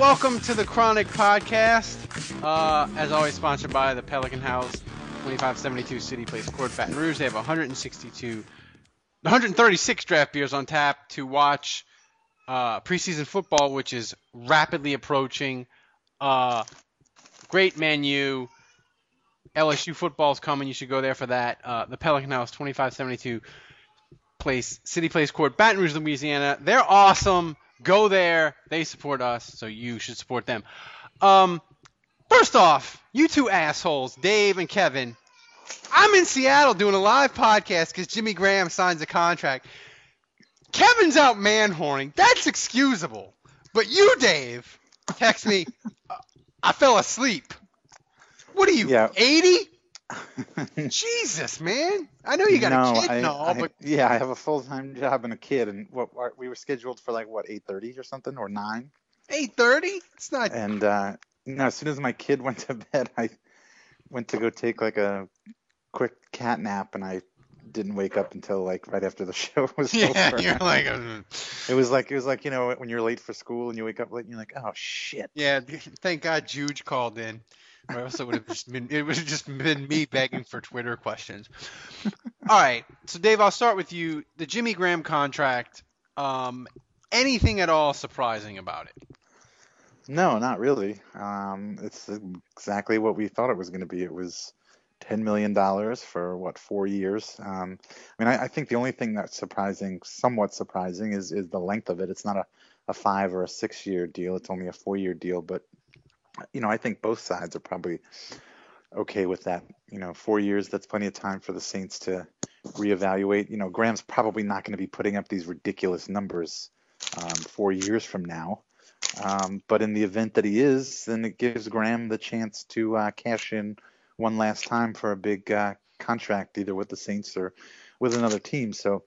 Welcome to the Chronic Podcast. Uh, as always, sponsored by the Pelican House, 2572 City Place Court, Baton Rouge. They have 162, 136 draft beers on tap to watch uh, preseason football, which is rapidly approaching. Uh, great menu. LSU football is coming. You should go there for that. Uh, the Pelican House, 2572 Place, City Place Court, Baton Rouge, Louisiana. They're awesome. Go there. They support us, so you should support them. Um, first off, you two assholes, Dave and Kevin. I'm in Seattle doing a live podcast because Jimmy Graham signs a contract. Kevin's out man horning. That's excusable. But you, Dave, text me. "Uh, I fell asleep. What are you, Yeah. 80? Jesus, man. I know you got no, a kid I, and all, I- but yeah, I have a full time job and a kid, and what we were scheduled for like what eight thirty or something or nine, 8:30? It's not. and uh, no, as soon as my kid went to bed, I went to go take like a quick cat nap, and I didn't wake up until like right after the show was Yeah, over. you're like, uh, It was like it was like you know when you're late for school and you wake up late and you're like, oh shit. yeah. Thank God Juge called in, or else it would have just been it would have just been me begging for Twitter questions. All right, so Dave, I'll start with you. The Jimmy Graham contract. Um, anything at all surprising about it? No, not really. Um, it's exactly what we thought it was going to be. It was ten million dollars for what four years. Um, I mean, I, I think the only thing that's surprising, somewhat surprising, is is the length of it. It's not a, a five or a six year deal. It's only a four year deal. But you know, I think both sides are probably okay with that. You know, four years. That's plenty of time for the Saints to reevaluate. You know, Graham's probably not going to be putting up these ridiculous numbers um, four years from now. Um, but in the event that he is, then it gives Graham the chance to uh, cash in one last time for a big uh, contract, either with the Saints or with another team. So,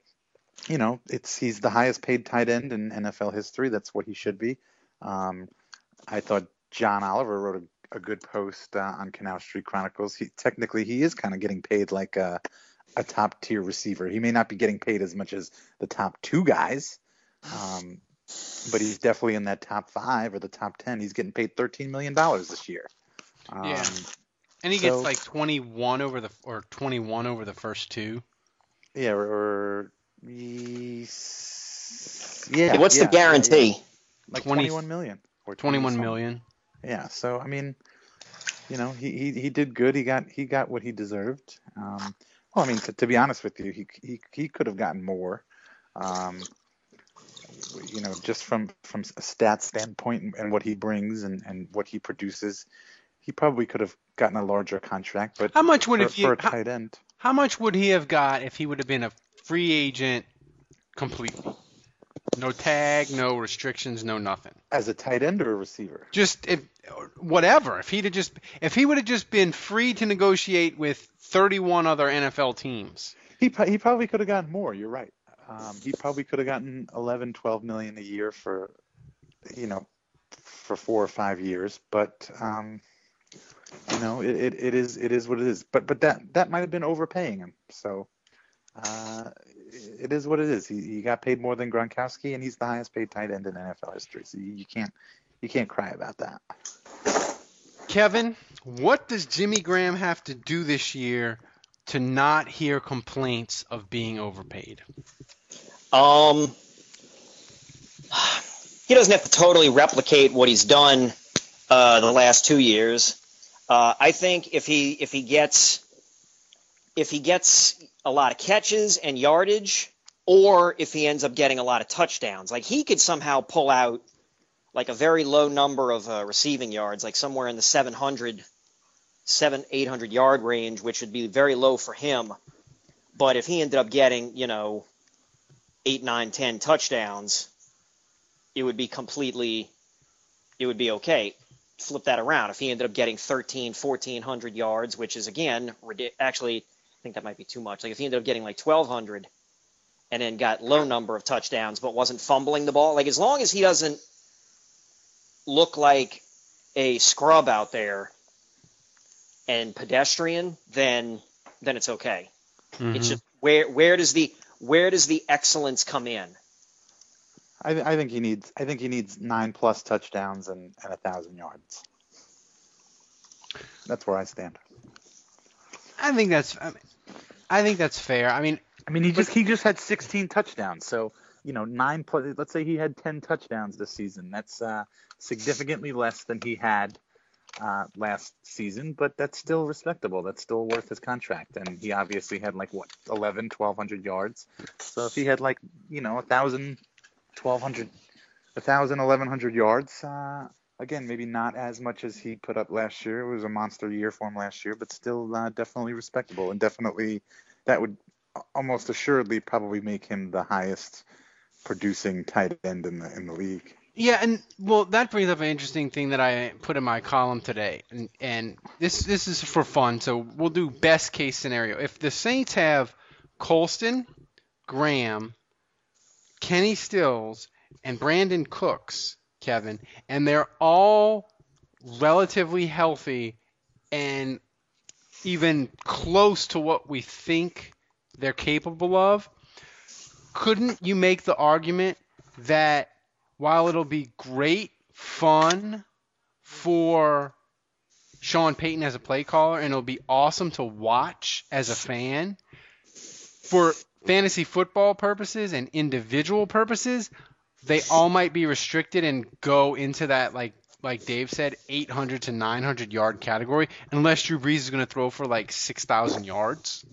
you know, it's he's the highest paid tight end in NFL history. That's what he should be. Um, I thought John Oliver wrote a, a good post uh, on Canal Street Chronicles. He technically he is kind of getting paid like a, a top tier receiver. He may not be getting paid as much as the top two guys. Um, but he's definitely in that top five or the top ten. He's getting paid thirteen million dollars this year. Um, Yeah. And he So- gets like 21 over the or 21 over the first two. yeah, or, or yes- yeah. What's yeah, the guarantee? yeah, Like 20 twenty-one million or 21 something. Yeah. So I mean, you know, he, he he did good. He got he got what he deserved. Um, well, I mean, to, to be honest with you, he he he could have gotten more. Um, you know, just from from a stat standpoint and, and what he brings and, and what he produces, he probably could have gotten a larger contract. But How much would for, if you for a how, tight end? how much would he have got if he would have been a free agent completely? No tag, no restrictions, no nothing. As a tight end or a receiver? Just if whatever. If he'd have just if he would have just been free to negotiate with 31 other NFL teams. He he probably could have gotten more. You're right. Um, he probably could have gotten 11, 12 million a year for, you know, for four or five years. But um, you know, it, it, it is it is what it is. But but that that might have been overpaying him. So uh, it is what it is. He, he got paid more than Gronkowski, and he's the highest paid tight end in NFL history. So you, you can't you can't cry about that. Kevin, what does Jimmy Graham have to do this year to not hear complaints of being overpaid? Um, he doesn't have to totally replicate what he's done uh, the last two years. Uh, I think if he if he gets if he gets a lot of catches and yardage, or if he ends up getting a lot of touchdowns, like he could somehow pull out like a very low number of uh, receiving yards, like somewhere in the 700, 7, 800 yard range, which would be very low for him. But if he ended up getting, you know, 8, 9, 10 touchdowns, it would be completely, it would be okay. Flip that around. If he ended up getting 13, 1400 yards, which is again, actually, I think that might be too much. Like if he ended up getting like 1200 and then got low number of touchdowns, but wasn't fumbling the ball, like as long as he doesn't look like a scrub out there and pedestrian, then then it's okay. Mm-hmm. It's just where where does the where does the excellence come in? I, I think he needs I think he needs nine plus touchdowns and, and a thousand yards. That's where I stand. I think that's I, mean, I think that's fair. I mean I mean he just he just had 16 touchdowns. So you know nine plus let's say he had 10 touchdowns this season. That's uh, significantly less than he had uh, last season, but that's still respectable. That's still worth his contract. And he obviously had like what 11, 1200 yards. So if he had like you know a thousand, twelve hundred, a thousand, eleven hundred yards, uh, again maybe not as much as he put up last year. It was a monster year for him last year, but still uh, definitely respectable and definitely that would almost assuredly probably make him the highest producing tight end in the in the league. Yeah, and well, that brings up an interesting thing that I put in my column today, and, and this this is for fun. So we'll do best case scenario. If the Saints have Colston, Graham, Kenny Stills, and Brandin Cooks, Kevin, and they're all relatively healthy and even close to what we think they're capable of, couldn't you make the argument that while it'll be great fun for Sean Payton as a play caller and it'll be awesome to watch as a fan, for fantasy football purposes and individual purposes, they all might be restricted and go into that like like Dave said, 800 to 900 yard category, unless Drew Brees is going to throw for like 6,000 yards.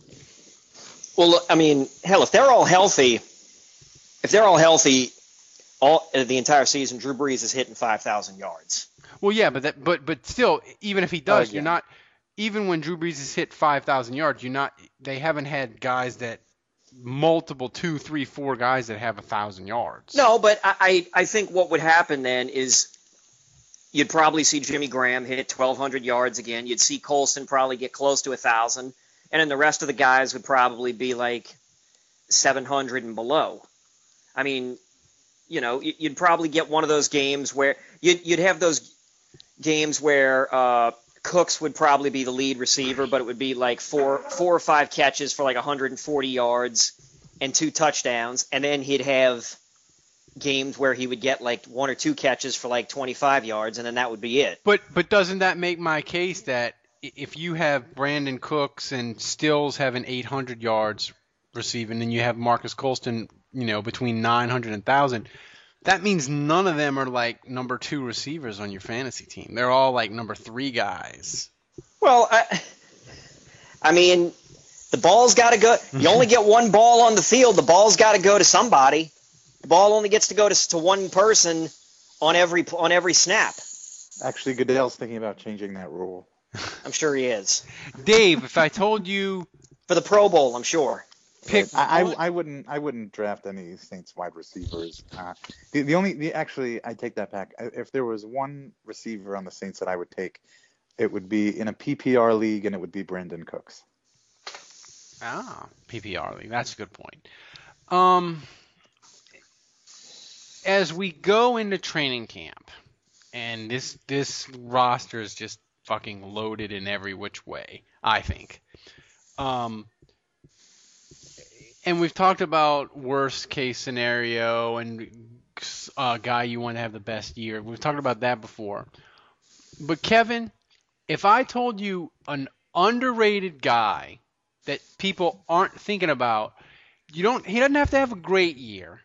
Well, I mean, hell, if they're all healthy, if they're all healthy, all the entire season, Drew Brees is hitting 5,000 yards. Well, yeah, but that, but but still, even if he does, uh, yeah. you're not. Even when Drew Brees has hit 5,000 yards, you're not. They haven't had guys that multiple two, three, four guys that have a thousand yards. No, but I I think what would happen then is you'd probably see Jimmy Graham hit 1,200 yards again. You'd see Colston probably get close to a thousand, and then the rest of the guys would probably be like 700 and below. I mean, you know, you'd probably get one of those games where you'd, you'd have those games where uh, Cooks would probably be the lead receiver, but it would be like four four or five catches for like 140 yards and two touchdowns, and then he'd have games where he would get like one or two catches for like 25 yards, and then that would be it. But but doesn't that make my case that if you have Brandin Cooks and Stills having 800 yards receiving, and you have Marques Colston, you know, between 900 and 1,000, that means none of them are like number two receivers on your fantasy team. They're all like number three guys. Well, I, I mean, the ball's got to go. You only get one ball on the field. The ball's got to go to somebody. The ball only gets to go to, to one person on every on every snap. Actually, Goodell's thinking about changing that rule. I'm sure he is. Dave, if I told you for the Pro Bowl, I'm sure. Pick. I, I, I wouldn't I wouldn't draft any Saints wide receivers. Uh, the the only the actually I take that back. If there was one receiver on the Saints that I would take, it would be in a PPR league, and it would be Brandin Cooks. Ah, PPR league. That's a good point. Um, as we go into training camp, and this this roster is just fucking loaded in every which way. I think. Um, and we've talked about worst case scenario and a uh, guy you want to have the best year. We've talked about that before. But Kevin, if I told you an underrated guy that people aren't thinking about, you don't. He doesn't have to have a great year,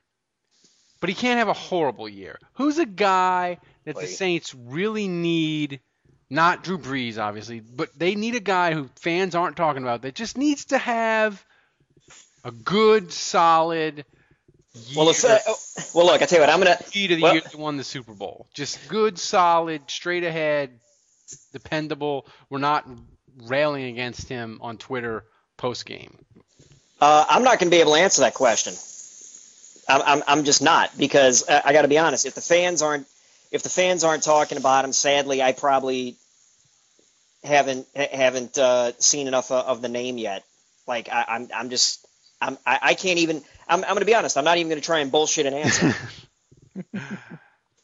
but he can't have a horrible year. Who's a guy that the Saints really need? Not Drew Brees, obviously, but they need a guy who fans aren't talking about that just needs to have a good, solid. Well, if, uh, well, look, I tell you what, I'm gonna key to the well, year they won the Super Bowl. Just good, solid, straight ahead, dependable. We're not railing against him on Twitter post game. Uh, I'm not going to be able to answer that question. I'm, I'm, I'm just not because uh, I got to be honest. If the fans aren't if the fans aren't talking about him, sadly, I probably haven't haven't uh, seen enough of the name yet. Like I, I'm I'm just I'm I, I can't even. I'm I'm going to be honest. I'm not even going to try and bullshit an answer.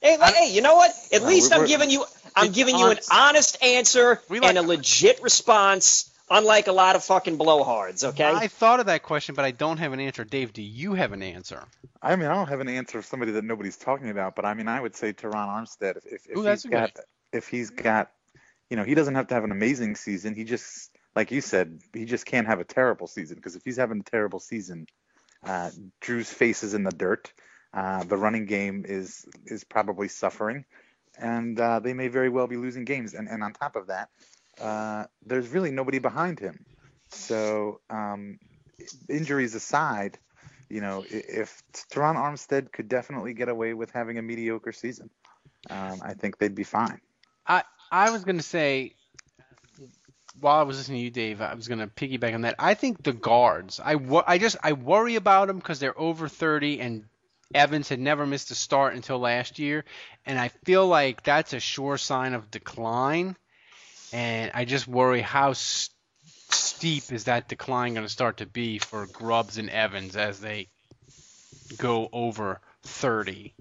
hey, like, hey, you know what? At least I'm giving you I'm giving you an honest answer like, and a legit response unlike a lot of fucking blowhards, okay? I thought of that question, but I don't have an answer. Dave, do you have an answer? I mean, I don't have an answer of somebody that nobody's talking about, but I mean, I would say Terron Armstead. If, if, if Ooh, he's got, if he's got, you know, he doesn't have to have an amazing season. He just, like you said, he just can't have a terrible season because if he's having a terrible season, uh, Drew's face is in the dirt. Uh, the running game is is probably suffering, and uh, they may very well be losing games. And and on top of that, uh, there's really nobody behind him. So um, injuries aside, you know, if Terron Armstead could definitely get away with having a mediocre season, um, I think they'd be fine. I I was gonna say while I was listening to you, Dave, I was gonna piggyback on that. I think the guards. I, I just I worry about them because they're over 30 and Evans had never missed a start until last year, and I feel like that's a sure sign of decline and I just worry how st- steep is that decline going to start to be for Grubbs and Evans as they go over 30.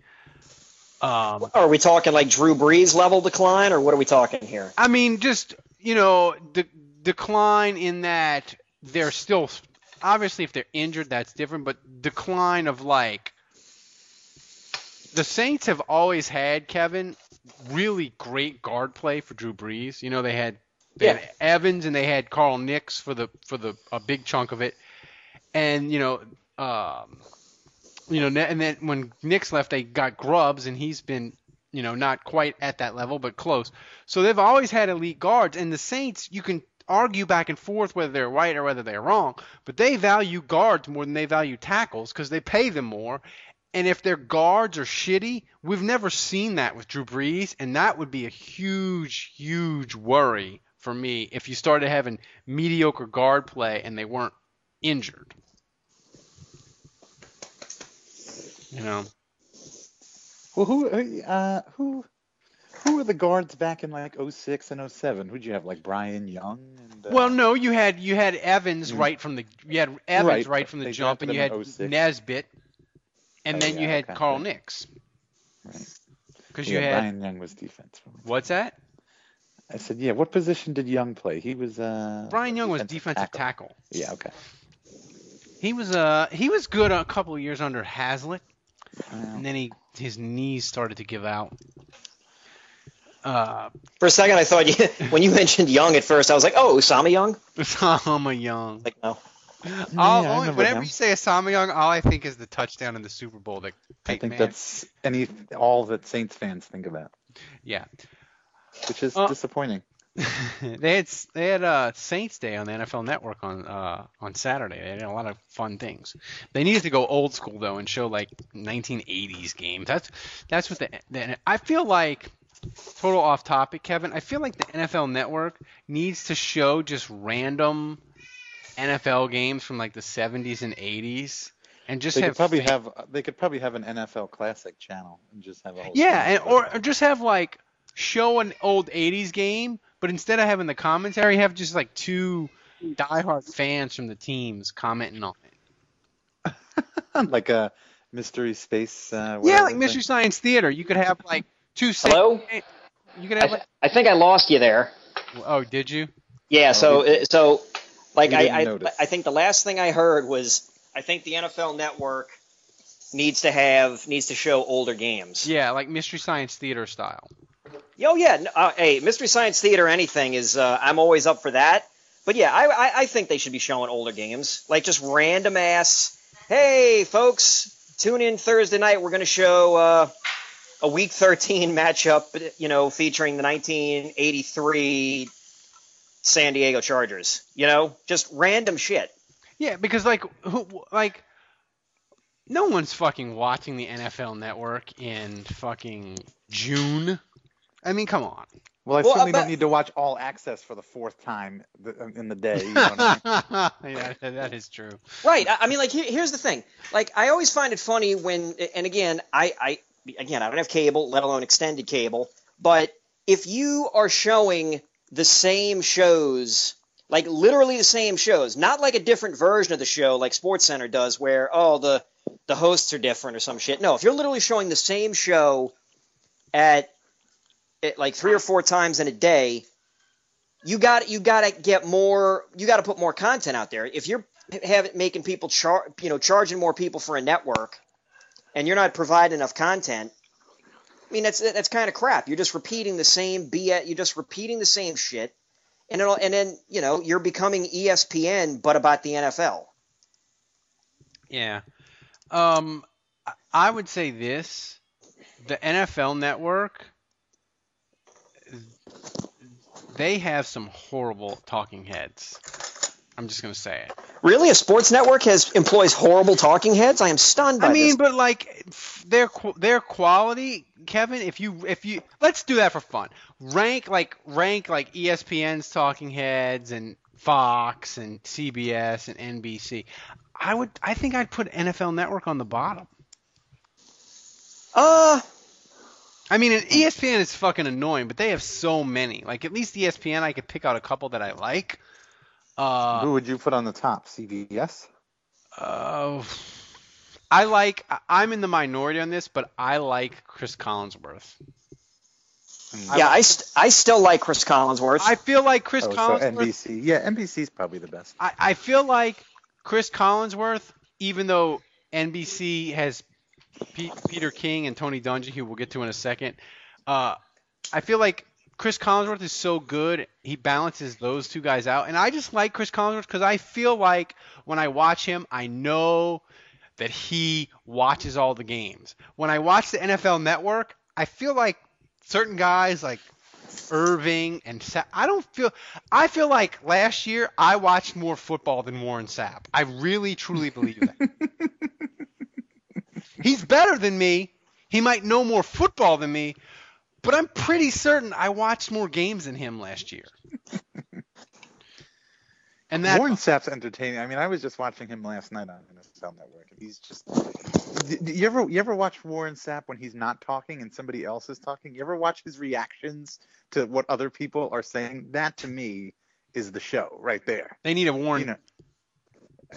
Um, are we talking like Drew Brees level decline, or what are we talking here? I mean, just you know, the decline in that they're still obviously if they're injured, that's different, but decline of like the Saints have always had Kevin really great guard play for Drew Brees. You know, they had they yeah. had Evans and they had Carl Nicks for the for the a big chunk of it, and you know, um, you know, and then when Nicks left, they got Grubbs, and he's been you know not quite at that level, but close. So they've always had elite guards, and the Saints, you can argue back and forth whether they're right or whether they're wrong, but they value guards more than they value tackles because they pay them more, and if their guards are shitty, we've never seen that with Drew Brees, and that would be a huge, huge worry for me if you started having mediocre guard play and they weren't injured. You know. Well, who uh, who who were the guards back in like 06 and 07? Who'd you have like Brian Young? And, uh... Well, no, you had you had Evans mm-hmm. right from the you had Evans right, right from the jump, and you had Nesbit and oh, then yeah, you had okay. Carl Nicks. Right. Because yeah, you had Brian Young was defense. What's that? I said, yeah. What position did Young play? He was. Uh, Brian Young was defensive tackle. tackle. Yeah. Okay. He was uh he was good a couple of years under Haslett, and then he his knees started to give out. Uh, For a second, I thought you, when you mentioned Young at first, I was like, "Oh, Usama Young." Usama Young. Like no. All, yeah, only, whenever him. you say Usama Young, all I think is the touchdown in the Super Bowl that I think that's any all that Saints fans think about. Yeah, which is uh, disappointing. they had they had uh, Saints Day on the NFL Network on uh, on Saturday. They had a lot of fun things. They needed to go old school though and show like 1980s games. That's that's what the, the I feel like. Total off topic, Kevin. I feel like the NFL Network needs to show just random NFL games from like the 70s and 80s and just they have could probably have they could probably have an NFL classic channel and just have a whole yeah and, or, or just have like show an old 80s game but instead of having the commentary have just like two diehard fans from the teams commenting on it like a mystery space uh, yeah like mystery science theater you could have like two hello you could have I, I think I lost you there Oh, did you? Yeah. So uh, so like I I. I think the last thing I heard was I think the NFL Network needs to have needs to show older games. Yeah, like Mystery Science Theater style. Oh yeah, uh, hey, Mystery Science Theater, anything is. Uh, I'm always up for that. But yeah, I, I I think they should be showing older games, like just random ass. Hey, folks, tune in Thursday night. We're gonna show uh, a Week 13 matchup, you know, featuring the 1983 San Diego Chargers. You know, just random shit. Yeah, because like who like no one's fucking watching the NFL Network in fucking June. I mean, come on. Well, I Well, certainly but- don't need to watch All Access for the fourth time uh, in the day. You know what I mean? yeah, that is true. Right. I, I mean, like, here's the thing. Like, I always find it funny when, and again, I, I, again, I don't have cable, let alone extended cable. But if you are showing the same shows, like literally the same shows, not like a different version of the show, like Sports Center does, where oh the the hosts are different or some shit. No, if you're literally showing the same show at, at like three or four times in a day, you got you got to get more. You got to put more content out there. If you're have making people char, you know, charging more people for a network, and you're not providing enough content. I mean, that's that's kind of crap. You're just repeating the same BS. You're just repeating the same shit, and it'll, and then you know you're becoming ESPN, but about the NFL. Yeah. Um, I would say this: the NFL Network, they have some horrible talking heads. I'm just gonna say it. Really, a sports network has employs horrible talking heads. I am stunned by I mean, this. but like their their quality, Kevin. If you if you let's do that for fun. Rank like rank like ESPN's talking heads and Fox and CBS and NBC. I would I think I'd put NFL Network on the bottom. Uh, I mean, and ESPN is fucking annoying, but they have so many. Like at least ESPN, I could pick out a couple that I like. Uh, Who would you put on the top? CBS? uh, I like. I- I'm in the minority on this, but I like Chris Collinsworth. yeah, I, st- I still like Chris Collinsworth. I feel like Chris Oh, so Collinsworth. NBC. Yeah, NBC's probably the best. I, I feel like Chris Collinsworth, even though NBC has Peter King and Tony Dungy, who we'll get to in a second, uh, I feel like Chris Collinsworth is so good. He balances those two guys out. And I just like Chris Collinsworth because I feel like when I watch him, I know that he watches all the games. When I watch the NFL Network, I feel like certain guys like Irvin and I don't feel I feel like last year I watched more football than Warren Sapp. I really truly believe that. He's better than me. He might know more football than me, but I'm pretty certain I watched more games than him last year. And that Warren Sapp's entertaining. I mean, I was just watching him last night on NFL Network, and he's just. You ever you ever watch Warren Sapp when he's not talking and somebody else is talking? You ever watch his reactions to what other people are saying? That to me is the show right there. they need a Warren You know,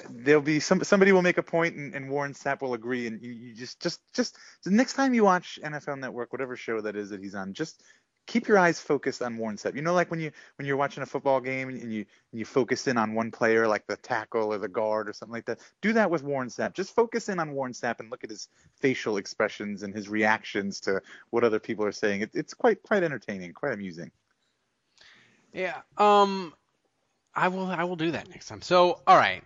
there'll be some somebody will make a point and, and Warren Sapp will agree, and you, you just just just the next time you watch NFL Network, whatever show that is that he's on, just keep your eyes focused on Warren Sapp. You know, like when you when you're watching a football game and you and you focus in on one player, like the tackle or the guard or something like that. Do that with Warren Sapp. Just focus in on Warren Sapp and look at his facial expressions and his reactions to what other people are saying. It, it's quite quite entertaining, quite amusing. Yeah. Um I will I will do that next time. So, all right.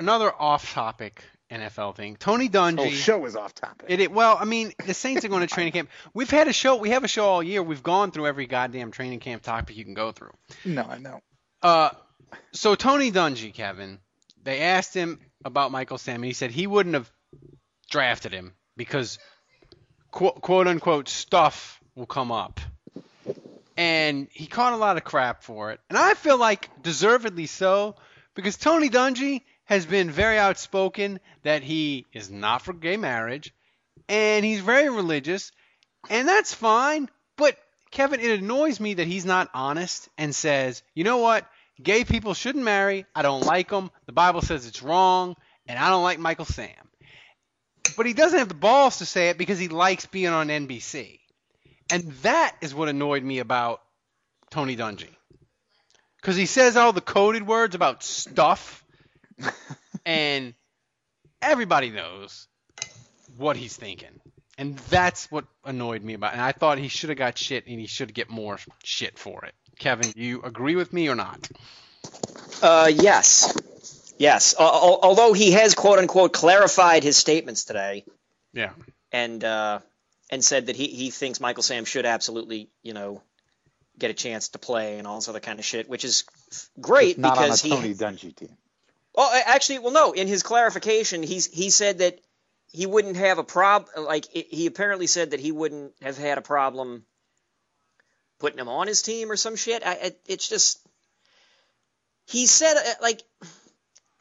Another off-topic NFL thing. Tony The whole Dungy. show is off topic. It, it well, I mean, the Saints are going to training camp. We've had a show. We have a show all year. We've gone through every goddamn training camp topic you can go through. no, I know. Uh, so Tony Dungy, Kevin, they asked him about Michael Sam, and he said he wouldn't have drafted him because quote, quote unquote stuff will come up. And he caught a lot of crap for it. And I feel like deservedly so because Tony Dungy has been very outspoken that he is not for gay marriage and he's very religious and that's fine. But Kevin, it annoys me that he's not honest and says, you know what? Gay people shouldn't marry. I don't like them. The Bible says it's wrong, and I don't like Michael Sam. But he doesn't have the balls to say it because he likes being on NBC. And that is what annoyed me about Tony Dungy. because he says all the coded words about stuff, and everybody knows what he's thinking, and that's what annoyed me about. it. And I thought he should have got shit, and he should get more shit for it. Kevin, do you agree with me or not? Uh, yes, yes. Al- al- although he has quote unquote clarified his statements today, Yeah. and uh, and said that he, he thinks Michael Sam should absolutely you know get a chance to play and all this other kind of shit, which is great Just not because on a he Tony Dungy team. Well, actually, well, no. In his clarification, he's he said that he wouldn't have a problem. Like he apparently said that he wouldn't have had a problem putting him on his team or some shit. I, it, it's just he said uh, like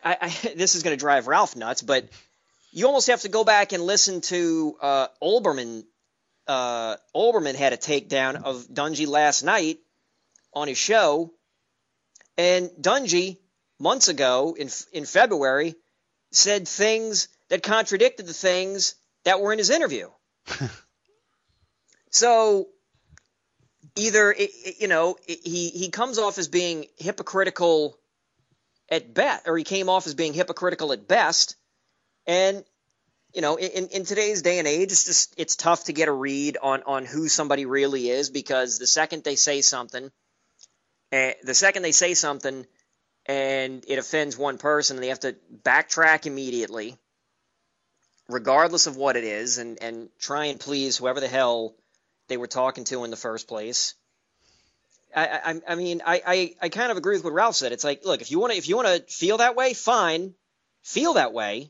I, I this is going to drive Ralph nuts, but you almost have to go back and listen to uh, Olbermann. Uh, Olbermann had a takedown of Dungy last night on his show, and Dungy months ago in in February said things that contradicted the things that were in his interview. so either it, it- you know it, he he comes off as being hypocritical at best, or he came off as being hypocritical at best, and you know in, in today's day and age it's just it's tough to get a read on on who somebody really is because the second they say something uh, the second they say something and it offends one person, and they have to backtrack immediately, regardless of what it is, and, and try and please whoever the hell they were talking to in the first place. I, I, I mean, I, I, I kind of agree with what Ralph said. It's like, look, if you want to, if you want to feel that way, fine, feel that way.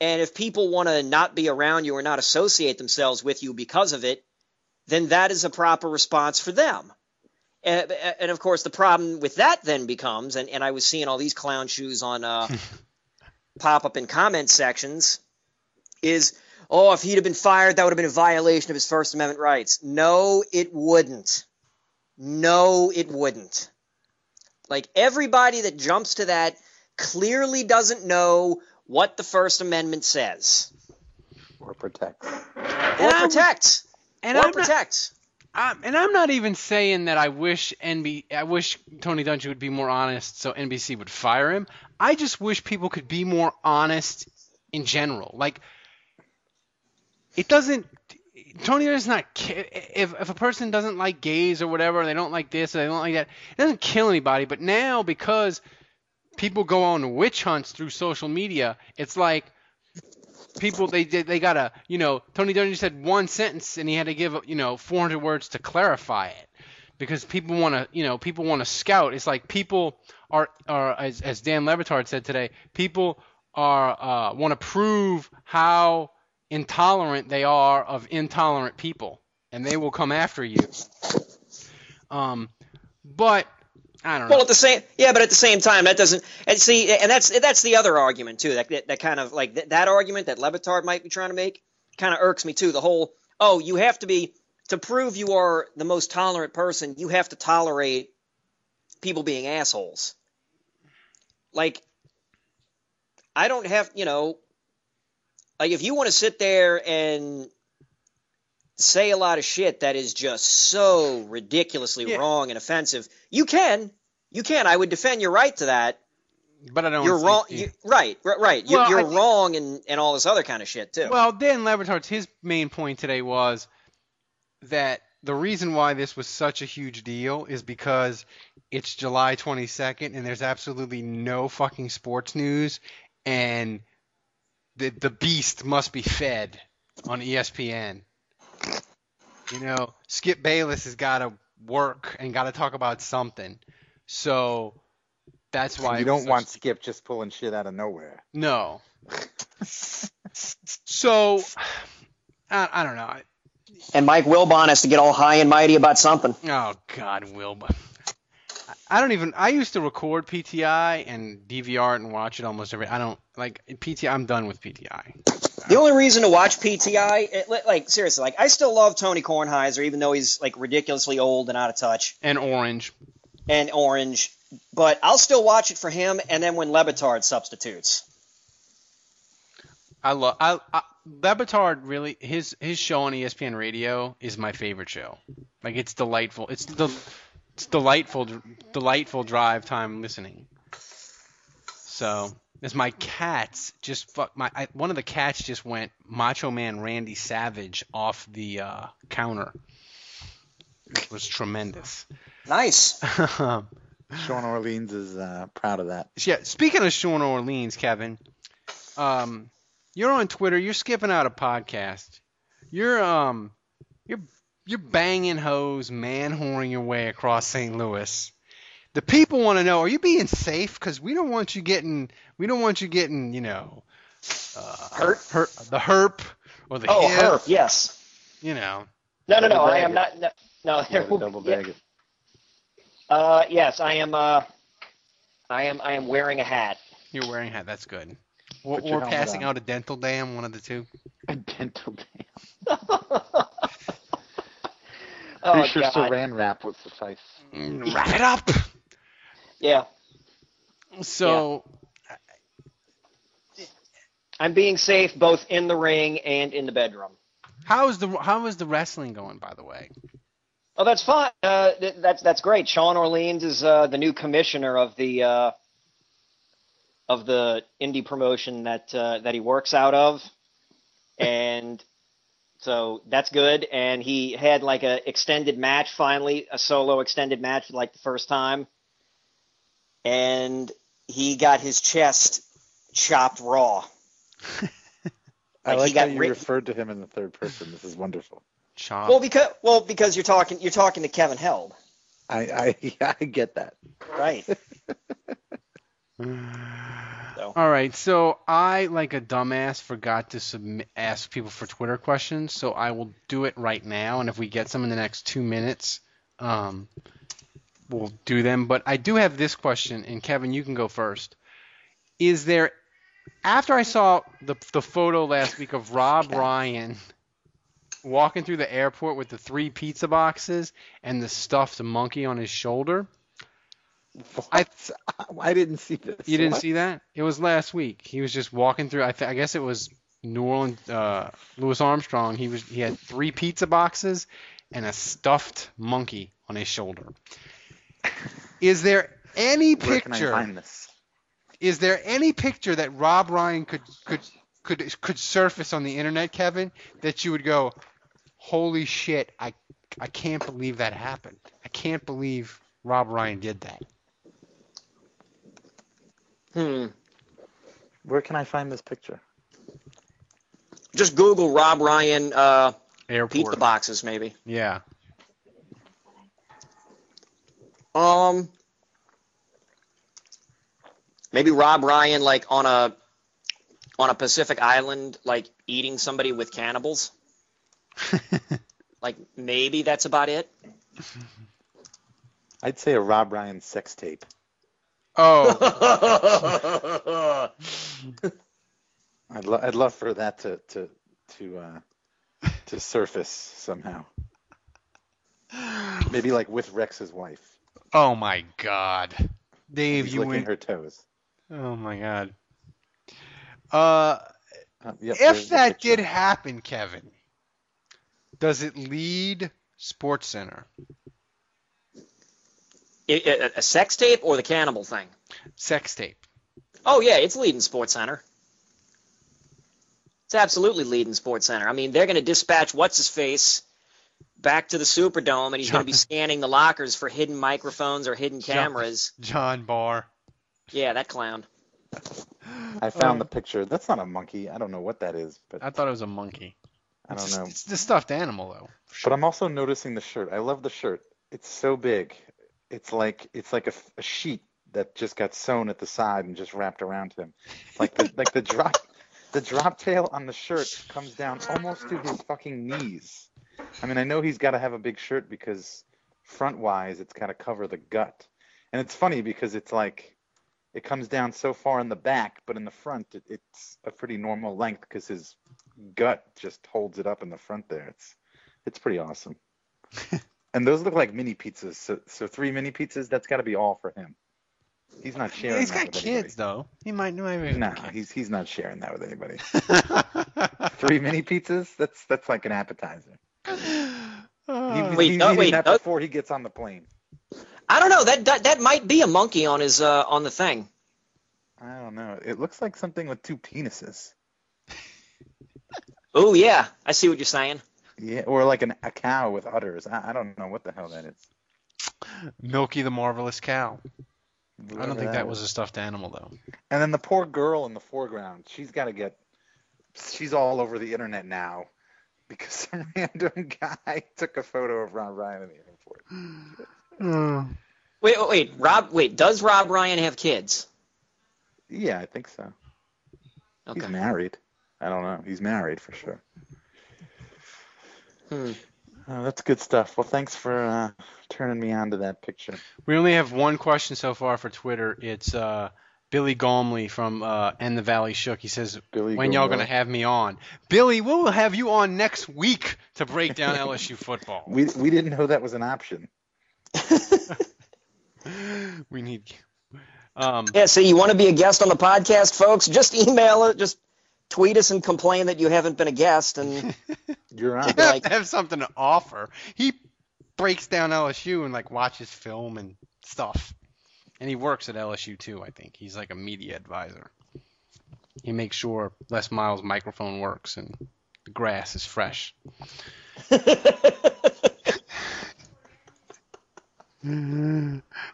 And if people want to not be around you or not associate themselves with you because of it, then that is a proper response for them. And, and of course, the problem with that then becomes, and, and I was seeing all these clown shoes on uh, pop up in comment sections, is oh, if he'd have been fired, that would have been a violation of his First Amendment rights. No, it wouldn't. No, it wouldn't. Like everybody that jumps to that clearly doesn't know what the First Amendment says Or protect. or I'm- protects. And or I'm not- Um, and I'm not even saying that I wish NB I wish Tony Dungy would be more honest so NBC would fire him. I just wish people could be more honest in general. Like it doesn't Tony does not if if a person doesn't like gays or whatever, they don't like this or they don't like that. It doesn't kill anybody, but now because people go on witch hunts through social media, it's like people they they, they got a you know Tony Dungy said one sentence and he had to give you know 400 words to clarify it because people want to you know people want to scout. It's like people are are as as Dan Le Batard said today, people are uh, want to prove how intolerant they are of intolerant people, and they will come after you. Um, but I don't know. Well, at the same, yeah, but at the same time, that doesn't. And see, and that's that's the other argument too. That that, that kind of like that, that argument that Le Batard might be trying to make kind of irks me too. The whole, oh, you have to be to prove you are the most tolerant person. You have to tolerate people being assholes. Like, I don't have, you know, like if you want to sit there and say a lot of shit that is just so ridiculously Yeah. wrong and offensive, you can. You can. I would defend your right to that. but I don't. You're wrong. You, right, right, right. You, Well, you're I thi- wrong and, and all this other kind of shit too. Well, Dan Le Batard's his main point today was that the reason why this was such a huge deal is because it's July 22nd and there's absolutely no fucking sports news and the the beast must be fed on ESPN. You know, Skip Bayless has got to work and got to talk about something. So that's why you don't such- want Skip just pulling shit out of nowhere. no. so I, I don't know. And Mike Wilbon has to get all high and mighty about something. Oh God, Wilbur. I don't even. I used to record PTI and DVR it and watch it almost every. I don't like PTI. I'm done with PTI. The only reason to watch PTI, it, like seriously, like I still love Tony Kornheiser, even though he's like ridiculously old and out of touch, And Orange. and Orange. But I'll still watch it for him, and then when Le Batard substitutes. I love. I, I Le Batard really his his show on ESPN Radio is my favorite show. Like it's delightful. It's the it's delightful, delightful drive time listening. So, as my cats just fuck my I, one of the cats just went Macho Man Randy Savage off the uh, counter. It was tremendous. Nice. Sean Orleans is uh, proud of that. Yeah, speaking of Sean Orleans, Kevin, um, you're on Twitter. You're skipping out a podcast. You're um, you're you're banging hoes, man whoring your way across St. Louis. The people want to know: Are you being safe? Because we don't want you getting, we don't want you getting, you know, uh, Hurt? hurt, the herp or the Oh, hip. herp. Yes. You know, No, no, no. Double I am not. No, no there will Double be- yeah. bag it. Uh, yes, I am. Uh, I am. I am wearing a hat. you're wearing a hat. That's good. Or, Put your or passing on. out a dental dam, one of the two. A dental dam. oh Pretty sure God. saran wrap would suffice. Mm, Wrap it up. Yeah, So. I'm being safe both in the ring and in the bedroom. How is the how is the wrestling going, by the way? Oh, that's fine. Uh, th- that's that's great. Sean Orleans is uh, the new commissioner of the uh, of the indie promotion that uh, that he works out of, and so that's good. And he had like a extended match finally, a solo extended match like the first time, and he got his chest chopped raw. I Like, like he got how you ri- referred to him in the third person. This is wonderful. Chop. Well, because well because you're talking you're talking to Kevin Held, I I, I get that. right? All right, so I, like a dumbass, forgot to submit, ask people for Twitter questions, so I will do it right now, and if we get some in the next two minutes, um, we'll do them. But I do have this question, and Kevin, you can go first. Is there, after I saw the the photo last week of Rob Ryan walking through the airport with the three pizza boxes and the stuffed monkey on his shoulder, I I didn't see this. you didn't What? see that? It was last week. He was just walking through. I, th- I guess it was New Orleans. Uh, Louis Armstrong. He was. He had three pizza boxes and a stuffed monkey on his shoulder. Is there any Where can I picture? find this? Is there any picture that Rob Ryan could could could could surface on the internet, Kevin, that you would go, "Holy shit! I I can't believe that happened. I can't believe Rob Ryan did that." Hmm. Where can I find this picture? Just Google Rob Ryan uh, Airport. pizza boxes, maybe. Yeah. Um, maybe Rob Ryan like on a on a Pacific island, like eating somebody with cannibals. like maybe that's about it. I'd say a Rob Ryan sex tape. Oh. I'd lo- I'd love for that to to to uh, to surface somehow. Maybe like with Rex's wife. Oh my God, Dave, He's you licking went. her toes. Oh my God. Uh, Uh, yep, if that did happen, Kevin, does it lead Sports Center? I- I- a sex tape or the cannibal thing? Sex tape. Oh yeah, it's leading Sports Center. It's absolutely leading Sports Center. I mean, they're going to dispatch what's his face back to the Superdome, and he's going to be scanning the lockers for hidden microphones or hidden cameras. John Barr. Yeah, that clown. I found Oh. the uh, picture. That's not a monkey. I don't know what that is, but I thought it was a monkey. I don't it's, know. It's the stuffed animal, though. But I'm also noticing the shirt. I love the shirt. It's so big. It's like it's like a, a sheet that just got sewn at the side and just wrapped around him. Like the like the drop the drop tail on the shirt comes down almost to his fucking knees. I mean, I know he's got to have a big shirt because front wise it's got to cover the gut. And it's funny because it's like it comes down so far in the back, but in the front it, it's a pretty normal length because his gut just holds it up in the front there. It's it's pretty awesome. and those look like mini pizzas. So, so three mini pizzas. That's got to be all for him. He's not sharing. He's that got with kids, though. He might know. Anybody. Nah, Nah, he's he's not sharing that with anybody. Three mini pizzas. That's that's like an appetizer. He, Uh, Wait, he's no, wait, that no. before he gets on the plane. I don't know. That, that that might be a monkey on his uh, on the thing. I don't know. It looks like something with two penises. Oh yeah, I see what you're saying. Yeah, or like an, a cow with udders. I, I don't know what the hell that is. Milky the Marvelous Cow. I don't think that was a stuffed animal though. And then the poor girl in the foreground. She's got to get. She's all over the internet now because some random guy took a photo of Rob Ryan in the airport. Wait, wait, wait. Rob, wait. Does Rob Ryan have kids? Yeah, I think so. Okay. He's married. I don't know. He's married for sure. Hmm. Oh, that's good stuff. Well, thanks for uh, turning me on to that picture. We only have one question so far for Twitter. It's uh, Billy Gomila from uh, And the Valley Shook. He says, Billy "When y'all gonna have me on?" Billy, we'll have you on next week to break down LSU football. We we didn't know that was an option. We need. Um, Yeah. So you want to be a guest on the podcast, folks? Just email it. Just tweet us and complain that you haven't been a guest, and You're on. you have have something to offer. He breaks down LSU and like watches film and stuff. And he works at LSU too, I think. He's like a media advisor. He makes sure Les Miles' microphone works and the grass is fresh.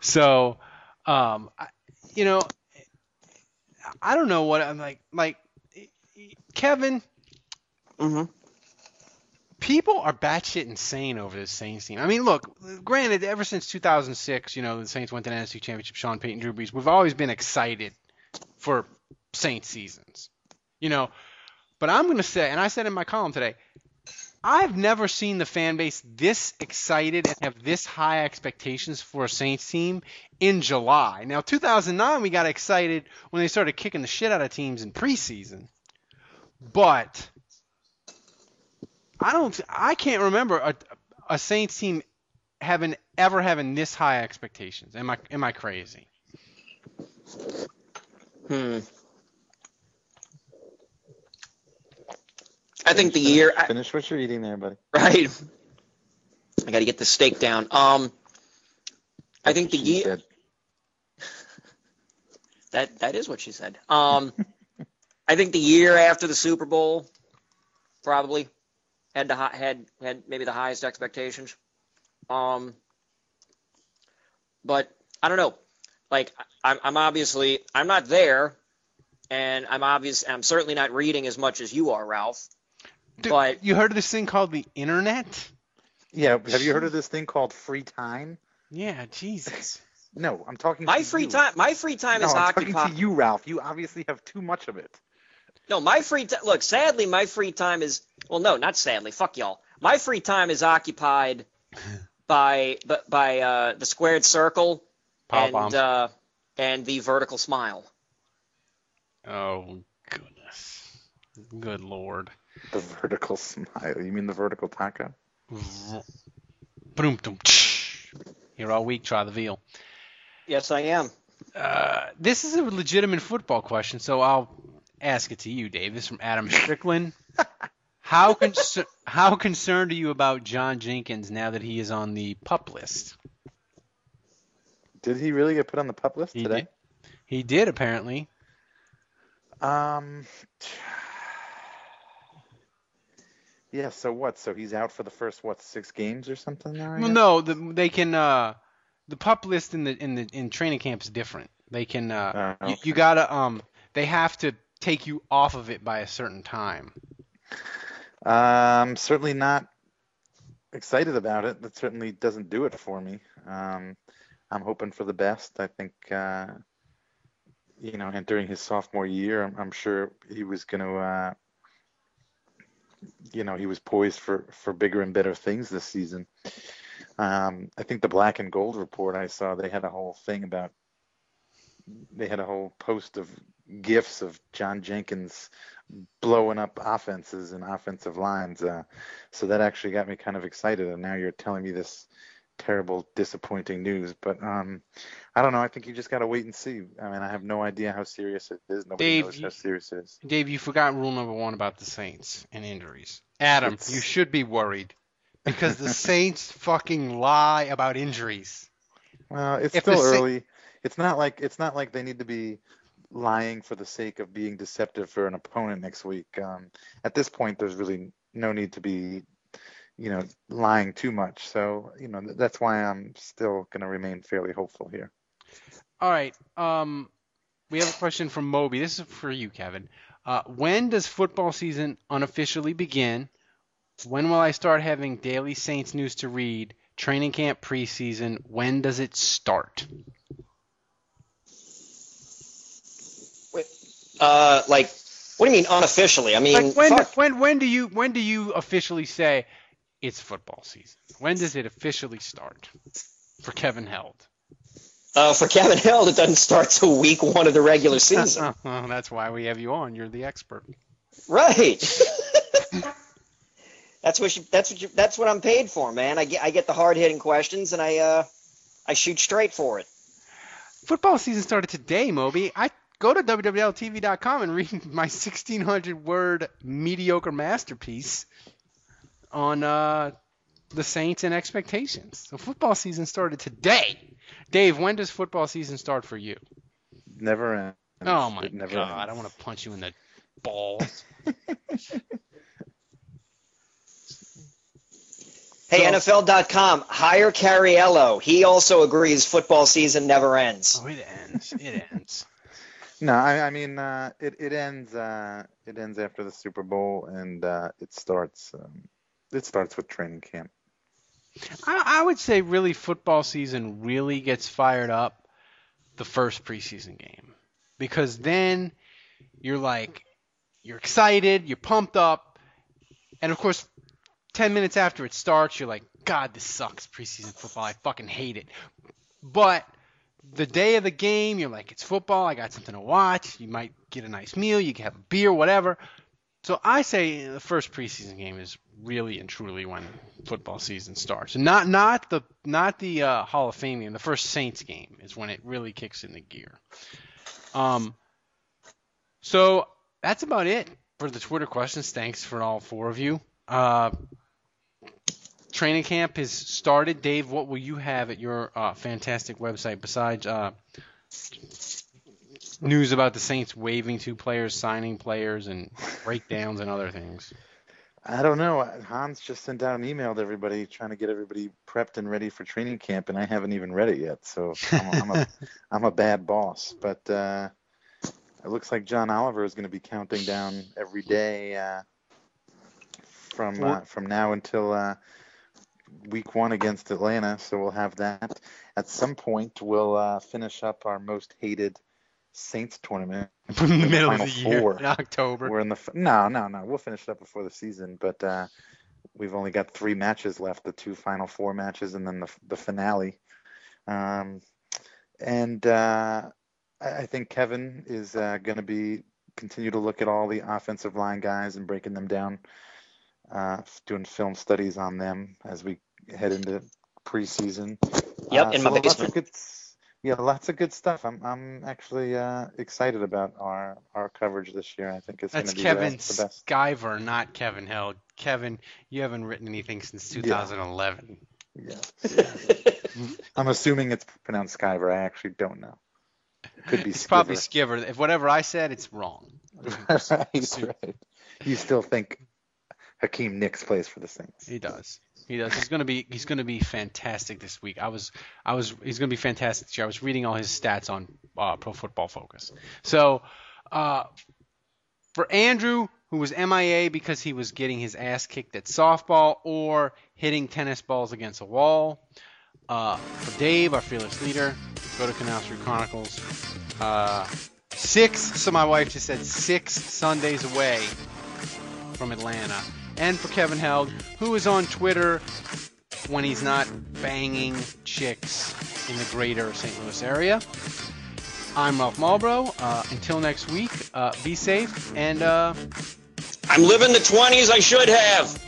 So, um, I, you know, I don't know what I'm like. Like Kevin, hmm people are batshit insane over this Saints team. I mean, look, granted, ever since 2006, you know, the Saints went to the NFC Championship, Sean Payton, Drew Brees, we've always been excited for Saints seasons, you know. But I'm going to say, and I said in my column today, I've never seen the fan base this excited and have this high expectations for a Saints team in July. Now, 2009, we got excited when they started kicking the shit out of teams in preseason. But I don't. I can't remember a, a Saints team having ever having this high expectations. Am I am I crazy? Hmm. I think the year. I, Finish what you're eating there, buddy. right. I got to get the steak down. Um. I think the year. said. That that is what she said. Um, I think the year after the Super Bowl, probably had the had had maybe the highest expectations. Um, but I don't know. Like I'm I'm obviously I'm not there, and I'm obvious I'm certainly not reading as much as you are, Ralph. Dude, But- you heard of this thing called the internet? Yeah, have you heard of this thing called free time? Yeah, Jesus. No, I'm talking. My to free you. time my free time No, is I'm talking to you, Ralph. You obviously have too much of it. No, my free time. Look, sadly, my free time is well, no, not sadly. Fuck y'all. My free time is occupied by by, by uh, the squared circle Power and bombs. uh, and the vertical smile. Oh goodness. Good lord. The vertical smile. You mean the vertical taco? Boom, boom, tsh. Here all week, try the veal. Yes, I am. Uh, this is a legitimate football question, so I'll ask it to you, Dave. This is from Adam Strickland. how concer- how concerned are you about John Jenkins now that he is on the pup list? Did he really get put on the pup list He today? did. He did apparently. Um. Yeah. So what? So he's out for the first what six games or something now? Well, no, the, they can. Uh, the pup list in the in the in training camp is different. They can. Uh, Oh, you, you gotta. Um, they have to take you off of it by a certain time. Um. Certainly not excited about it. That certainly doesn't do it for me. Um. I'm hoping for the best. I think. Uh, you know, entering his sophomore year, I'm, I'm sure he was going to. Uh, you know, he was poised for for bigger and better things this season. Um, I think the Black and Gold report I saw, they had a whole thing about. They had a whole post of gifs of John Jenkins blowing up offenses and offensive lines. Uh, so that actually got me kind of excited. And now you're telling me this terrible, disappointing news. But um, I don't know. I think you just got to wait and see. I mean, I have no idea how serious it is. Nobody Dave, knows how serious it is. Dave, you forgot rule number one about the Saints and injuries. Adam, It's- you should be worried because the Saints fucking lie about injuries. Well, it's If still the Sa- early. It's not like it's not like they need to be lying for the sake of being deceptive for an opponent next week. Um, at this point, there's really no need to be, you know, lying too much. So, you know, th- that's why I'm still going to remain fairly hopeful here. All right. Um, we have a question from Moby. This is for you, Kevin. Uh, when does football season unofficially begin? When will I start having daily Saints news to read? Training camp preseason. When does it start? Uh, like, what do you mean unofficially? I mean, Like when, fuck. when when do you when do you officially say it's football season? When does it officially start for Kevin Held? Uh, for Kevin Held, it doesn't start till week one of the regular season. well, that's why we have you on. You're the expert. right. that's what you, that's what you, that's what I'm paid for, man. I get I get the hard hitting questions and I uh I shoot straight for it. Football season started today, Moby. I go to www.tv.com and read my 1600 word mediocre masterpiece on uh, the Saints and expectations. So football season started today. Dave, when does football season start for you? Never ends. Oh my It never god, I ends. want to punch you in the balls. Hey, So- NFL.com, hire Cariello. He also agrees football season never ends. oh, it ends. It ends. No, I, I mean uh, it it ends uh, it ends after the Super Bowl and uh, it starts um, it starts with training camp. I, I would say really football season really gets fired up the first preseason game because then you're like you're excited, you're pumped up, and of course, ten minutes after it starts, you're like, God, this sucks preseason football. I fucking hate it. But the day of the game, you're like, it's football. I got something to watch. You might get a nice meal. You can have a beer, whatever. So I say the first preseason game is really and truly when football season starts. Not not the not the uh, Hall of Fame game. The first Saints game is when it really kicks in the gear. Um. So that's about it for the Twitter questions. Thanks for all four of you. Uh, training camp has started. Dave, what will you have at your uh, fantastic website besides uh, news about the Saints waiving two players, signing players, and breakdowns and other things? I don't know. Hans just sent out an email to everybody trying to get everybody prepped and ready for training camp, and I haven't even read it yet. So I'm a, I'm a, I'm a bad boss. But uh, it looks like John Oliver is going to be counting down every day uh, from uh, from now until uh, week one against Atlanta. So we'll have that. At some point, we'll uh, finish up our most hated Saints tournament. in the middle of the year, Four. in October. We're in the no, no, no. We'll finish it up before the season, but uh, we've only got three matches left: the two final four matches, and then the the finale. Um, and uh, I, I think Kevin is uh, going to be continue to look at all the offensive line guys and breaking them down, uh, doing film studies on them as we head into preseason. Yep, Uh, in so my lots basement. of good, yeah, lots of good stuff. I'm I'm actually uh, excited about our our coverage this year. I think it's going That's to be Kevin the, the best. Skyver, not Kevin Hill. Kevin, you haven't written anything since 2011. Yeah. I'm assuming it's pronounced Skyver. I actually don't know. Could be It's probably Skiver. Skiver. If whatever I said, it's wrong. right, right. You still think Hakeem Nicks plays for the Saints? He does. He does. He's gonna be. He's gonna be fantastic this week. I was. I was. He's gonna be fantastic. I was reading all his stats on uh, Pro Football Focus. So, uh, for Andrew, who was MIA because he was getting his ass kicked at softball or hitting tennis balls against a wall. Uh, for Dave, our fearless leader, go to Canal Street Chronicles. Uh, six. So my wife just said six Sundays away from Atlanta. And for Kevin Held, who is on Twitter when he's not banging chicks in the greater St. Louis area. I'm Ralph Malbrough. Uh, until next week, uh, be safe and uh, I'm living the 20s I should have.